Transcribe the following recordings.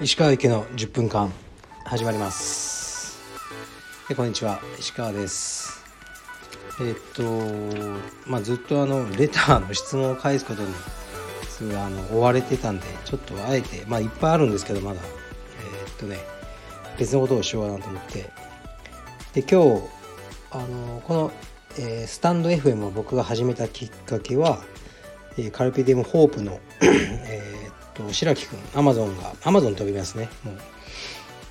石川行の10分間始まります。でこんにちは石川です。えっとまあずっとあのレターの質問を返すことにすごいあの追われてたんでちょっとあえてまあいっぱいあるんですけどまだ。えっとね別のことをしようかなと思って。で今日あのこの、えー、スタンド FM を僕が始めたきっかけは、えー、カルピディムホープの えっと白木君アマゾンがアマゾン飛びますね。も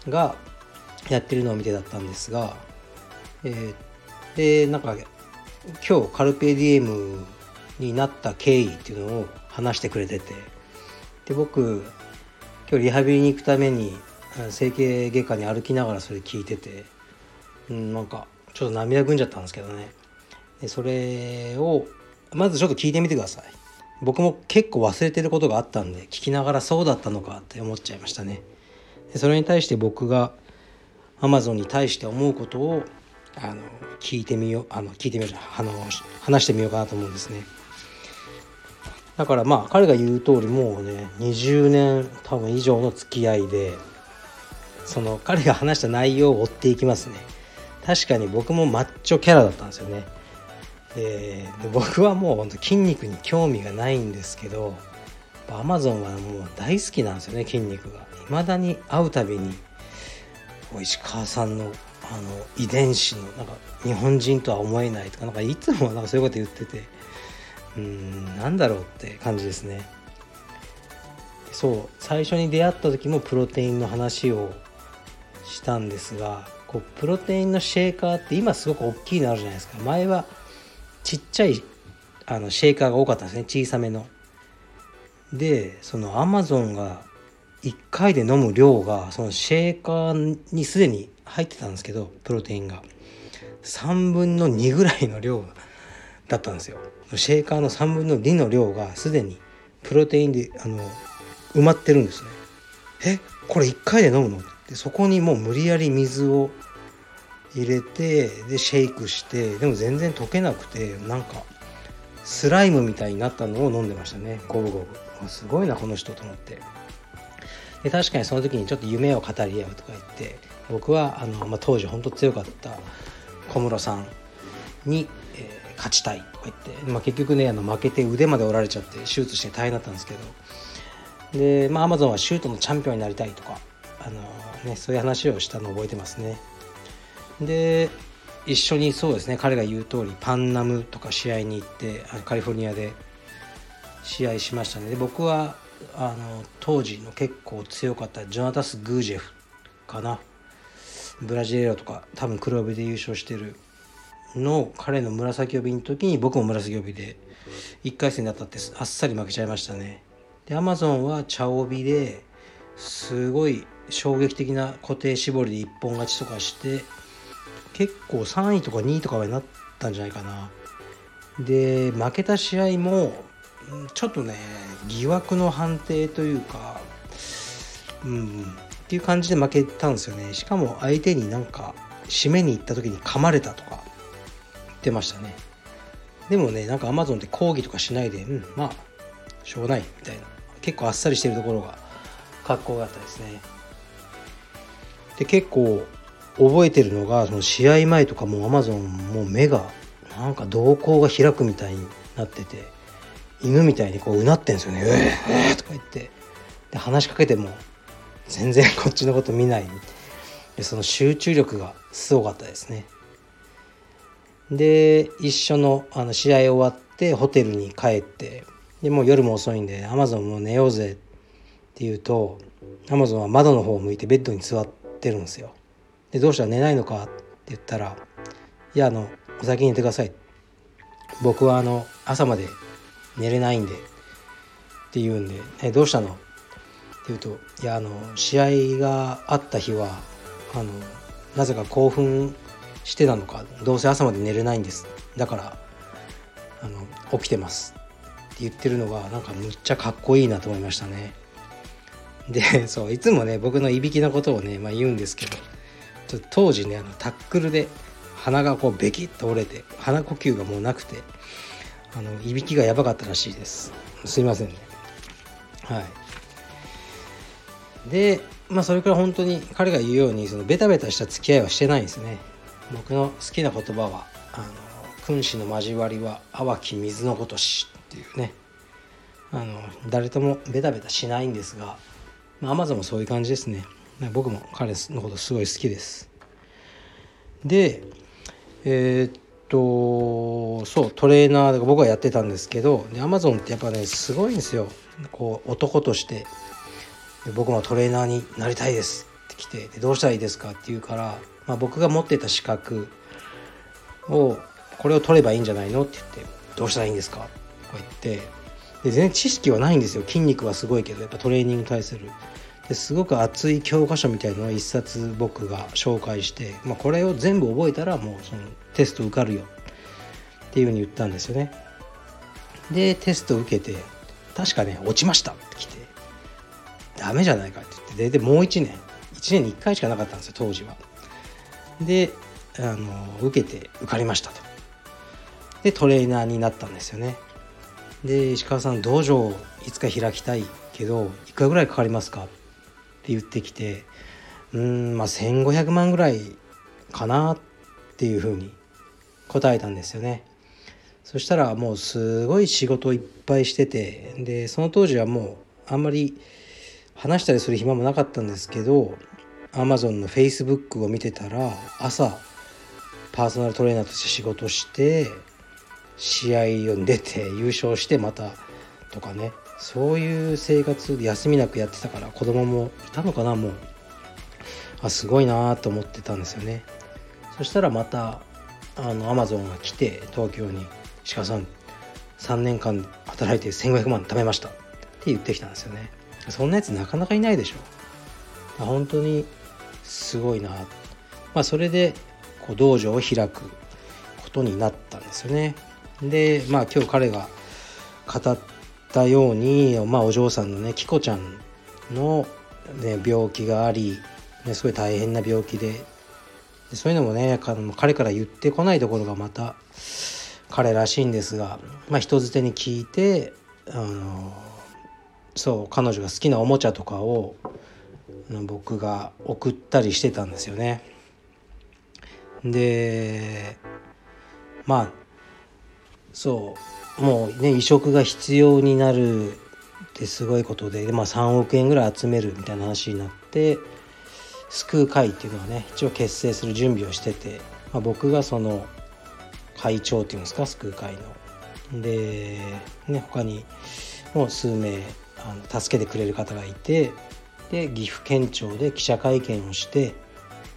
う。がやってるのを見てだったんですが、えー、でなんか今日カルペディエムになった経緯っていうのを話してくれてて。で僕今日リハビリに行くために整形外科に歩きながらそれ聞いてて、うん、なんかちょっと涙ぐんじゃったんですけどね。それをまずちょっと聞いてみてください。僕も結構忘れてることがあったんで聞きながらそうだったのかって思っちゃいましたね。それに対して僕が Amazon に対して思うことをあの聞いてみようあの聞いてみようあの話してみようかなと思うんですね。だからまあ彼が言う通りもうね20年多分以上の付き合いでその彼が話した内容を追っていきますね。確かに僕もマッチョキャラだったんですよね。で僕はもうほんと筋肉に興味がないんですけどアマゾンはもう大好きなんですよね筋肉が。いまだに会うたびに石川さんのあの遺伝子のなんか日本人とは思えないとかなんかいつもなんかそういうこと言っててうんなんだろうって感じですね。そう最初に出会った時もプロテインの話をしたんですがこうプロテインのシェーカーって今すごく大きいのあるじゃないですか。前はちっちゃいあのシェーカーが多かったんですね。小さめの。でそのアマゾンが1回で飲む量がそのシェーカーにすでに入ってたんですけどプロテインが。3分の2ぐらいの量だったんですよ。シェーカーの3分の2の量がすでにプロテインであの埋まってるんですね。えこれ1回で飲むの？ってそこにもう無理やり水を入れてでシェイクしてでも全然溶けなくてなんかスライムみたいになったのを飲んでましたねゴブゴブ。すごいなこの人と思って。で確かにその時にちょっと夢を語り合うとか言って僕はあの、まあ、当時本当強かった小室さんに、えー、勝ちたいとか言って、まあ、結局ねあの負けて腕まで折られちゃって手術して大変だったんですけど。でまあアマゾンはシュートのチャンピオンになりたいとかあの、ね、そういう話をしたのを覚えてますね。で一緒にそうですね彼が言う通りパンナムとか試合に行ってカリフォルニアで試合しましたね。で僕はあの当時の結構強かったジョナタス・グージェフかな。ブラジレロとか多分黒帯で優勝してる。の彼の紫帯の時に僕も紫帯で1回戦だったってあっさり負けちゃいましたね。でアマゾンは茶帯ですごい衝撃的な固定絞りで一本勝ちとかして結構3位とか2位とかはなったんじゃないかな。で負けた試合もちょっとね疑惑の判定というかうんっていう感じで負けたんですよね。しかも相手になんか締めに行った時に噛まれたとか言ってましたね。でもねなんかアマゾンって抗議とかしないでうんまあしょうがないみたいな。結構あっさりしてるところがかっこよかったですね。で結構覚えてるのがその試合前とかもアマゾンもう目がなんか瞳孔が開くみたいになってて犬みたいにこううなってんですよね「うええー、とか言って。で話しかけても全然こっちのこと見ない。でその集中力がすごかったですね。で一緒のあの試合終わってホテルに帰ってでもう夜も遅いんでアマゾンもう寝ようぜって言うとアマゾンは窓の方を向いてベッドに座ってるんですよ。でどうしたら寝ないのかって言ったら「いやあのお先に寝てください」僕はあの朝まで寝れないんでって言うんで「えどうしたの?」って言うと「いやあの試合があった日はあのなぜか興奮してなのかどうせ朝まで寝れないんですだからあの起きてます」って言ってるのがなんかむっちゃかっこいいなと思いましたね。でそういつもね僕のいびきのことをね、まあ、言うんですけど当時ねあのタックルで鼻がこうベキッと折れて鼻呼吸がもうなくてあのいびきがやばかったらしいです。すいませんね。はい。でまあそれくらい本当に彼が言うようにそのベタベタした付き合いはしてないんですね。僕の好きな言葉はあの君子の交わりは淡き水のごとしっていうね。あの誰ともベタベタしないんですが、まあ、アマゾンもそういう感じですね。僕も彼のことすごい好きです。でえー、っとそうトレーナー僕はやってたんですけどでアマゾンってやっぱねすごいんですよ。こう男として。僕もトレーナーになりたいですって来てでどうしたらいいですかって言うから、まあ、僕が持ってた資格をこれを取ればいいんじゃないのって言ってどうしたらいいんですかとか言ってで全然知識はないんですよ。筋肉はすごいけどやっぱトレーニングに対する。ですごく熱い教科書みたいのを一冊僕が紹介して、まあ、これを全部覚えたらもうそのテスト受かるよっていうふうに言ったんですよね。でテスト受けて確かね落ちましたって来てダメじゃないかって言ってでもう1年1年に1回しかなかったんですよ当時は。であの受けて受かりましたと。でトレーナーになったんですよね。で石川さん道場いつか開きたいけどいくらぐらいかかりますか？言ってきてうんまあ1500万ぐらいかなっていうふうに答えたんですよね。そしたらもうすごい仕事いっぱいしててでその当時はもうあんまり話したりする暇もなかったんですけど Amazon の Facebook を見てたら朝パーソナルトレーナーとして仕事して試合に出て優勝してまたとかね。そういう生活で休みなくやってたから子供もいたのかなもう。あすごいなと思ってたんですよね。そしたらまたあのアマゾンが来て東京に「石川さん3年間働いて1500万貯めました」って言ってきたんですよね。そんなやつなかなかいないでしょ。本当にすごいなまあそれでこう道場を開くことになったんですよね。でまあ今日彼が語ったように、まあ、お嬢さんのねキコちゃんの、ね、病気があり、ね、すごい大変な病気ででそういうのもね彼から言ってこないところがまた彼らしいんですが、まあ、人づてに聞いてあのそう彼女が好きなおもちゃとかを僕が送ったりしてたんですよね。でまあそうもうね移植が必要になるってすごいことで、まあ、3億円ぐらい集めるみたいな話になって救う会っていうのはね一応結成する準備をしてて、まあ、僕がその会長っていうんですか救う会の。で、ね、他にもう数名あの助けてくれる方がいてで岐阜県庁で記者会見をしてっ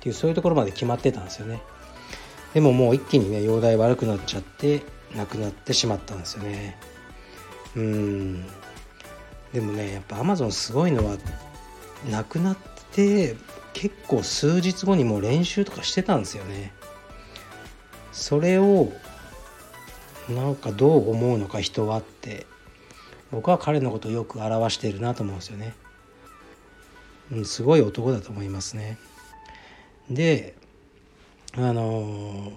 ていうそういうところまで決まってたんですよね。でももう一気にね容体悪くなっちゃって亡くなってしまったんですよね。うん。でもねやっぱアマゾンすごいのは亡くなって結構数日後にもう練習とかしてたんですよね。それをなんかどう思うのか人はって僕は彼のことをよく表しているなと思うんですよね、うん、すごい男だと思いますね。であのー、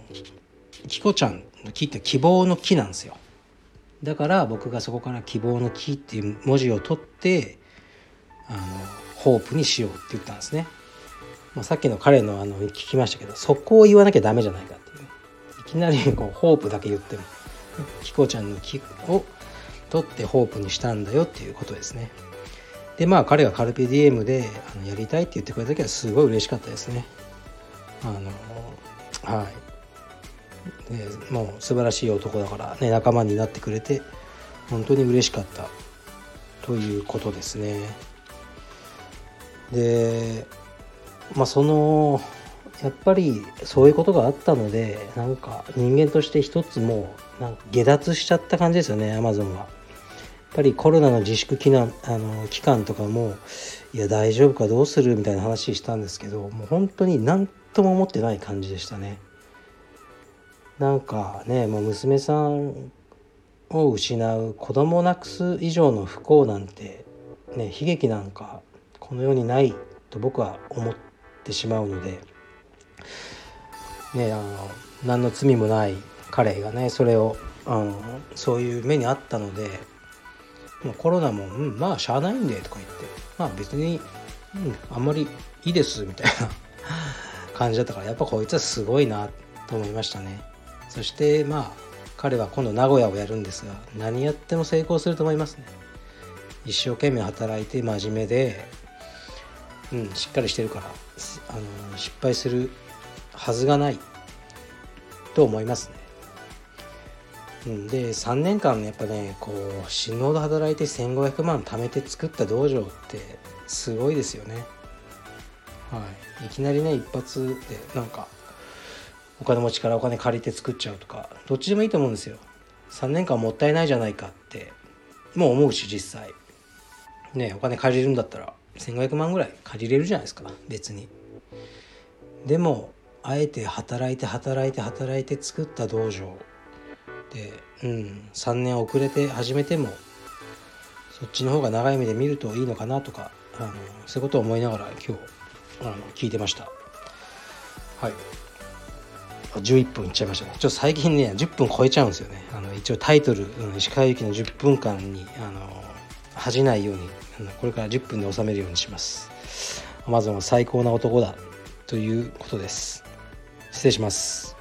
キコちゃんの木って希望の木なんですよ。だから僕がそこから希望の木っていう文字を取ってあのホープにしようって言ったんですね、まあ、さっきの彼のあの聞きましたけどそこを言わなきゃダメじゃないかっていう、いきなりこうホープだけ言ってもキコちゃんの木を取ってホープにしたんだよっていうことですね。でまあ彼がカルピディエムであのやりたいって言ってくれた時はすごい嬉しかったですね。あのはい。ね、もう素晴らしい男だから、ね、仲間になってくれて本当に嬉しかったということですね。でまあそのやっぱりそういうことがあったのでなんか人間として一つもうなんか下脱しちゃった感じですよねアマゾンは。やっぱりコロナの自粛期間あの期間とかもいや大丈夫かどうするみたいな話したんですけどもう本当に何とも思ってない感じでしたね。なんかねもう娘さんを失う子供を亡くす以上の不幸なんてね悲劇なんかこの世にないと僕は思ってしまうのでねあの何の罪もない彼がねそれをあのそういう目にあったのでもうコロナも、うん、まあしゃあないんでとか言ってまあ別に、うん、あんまりいいですみたいな感じだったからやっぱこいつはすごいなと思いましたね。そしてまあ彼は今度名古屋をやるんですが何やっても成功すると思いますね。一生懸命働いて真面目でうんしっかりしてるからあの失敗するはずがないと思いますね、で3年間ねやっぱねこう死ぬほど働いて1500万貯めて作った道場ってすごいですよね。はい。いきなりね一発でなんかお金持ちからお金借りて作っちゃうとかどっちでもいいと思うんですよ。3年間もったいないじゃないかってもう思うし実際。ねお金借りるんだったら1500万ぐらい借りれるじゃないですか別に。でもあえて働いて働いて働いて作った道場で、うん、3年遅れて始めてもそっちの方が長い目で見るといいのかなとかあのそういうことを思いながら今日あの聞いてました。はい。11分いっちゃいましたね。ちょっと最近ね10分超えちゃうんですよね。あの一応タイトル「石川由紀の10分間に」あの恥じないようにこれから10分で収めるようにします。アマゾンは最高な男だということです。失礼します。